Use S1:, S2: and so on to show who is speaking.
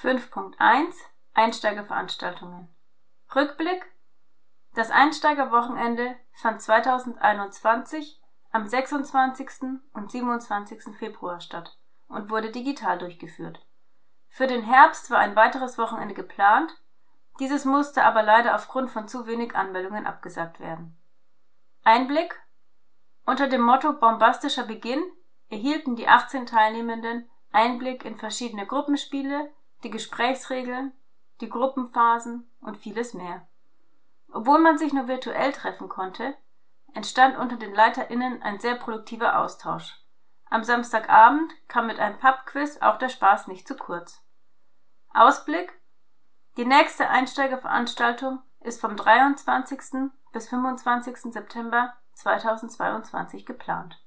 S1: 5.1 Einsteigerveranstaltungen Rückblick Das Einsteigerwochenende fand 2021 am 26. und 27. Februar statt und wurde digital durchgeführt. Für den Herbst war ein weiteres Wochenende geplant, dieses musste aber leider aufgrund von zu wenig Anmeldungen abgesagt werden. Einblick Unter dem Motto Bombastischer Beginn erhielten die 18 Teilnehmenden Einblick in verschiedene Gruppenspiele, die Gesprächsregeln, die Gruppenphasen und vieles mehr. Obwohl man sich nur virtuell treffen konnte, entstand unter den LeiterInnen ein sehr produktiver Austausch. Am Samstagabend kam mit einem Pubquiz auch der Spaß nicht zu kurz. Ausblick Die nächste Einsteigerveranstaltung ist vom 23. bis 25. September 2022 geplant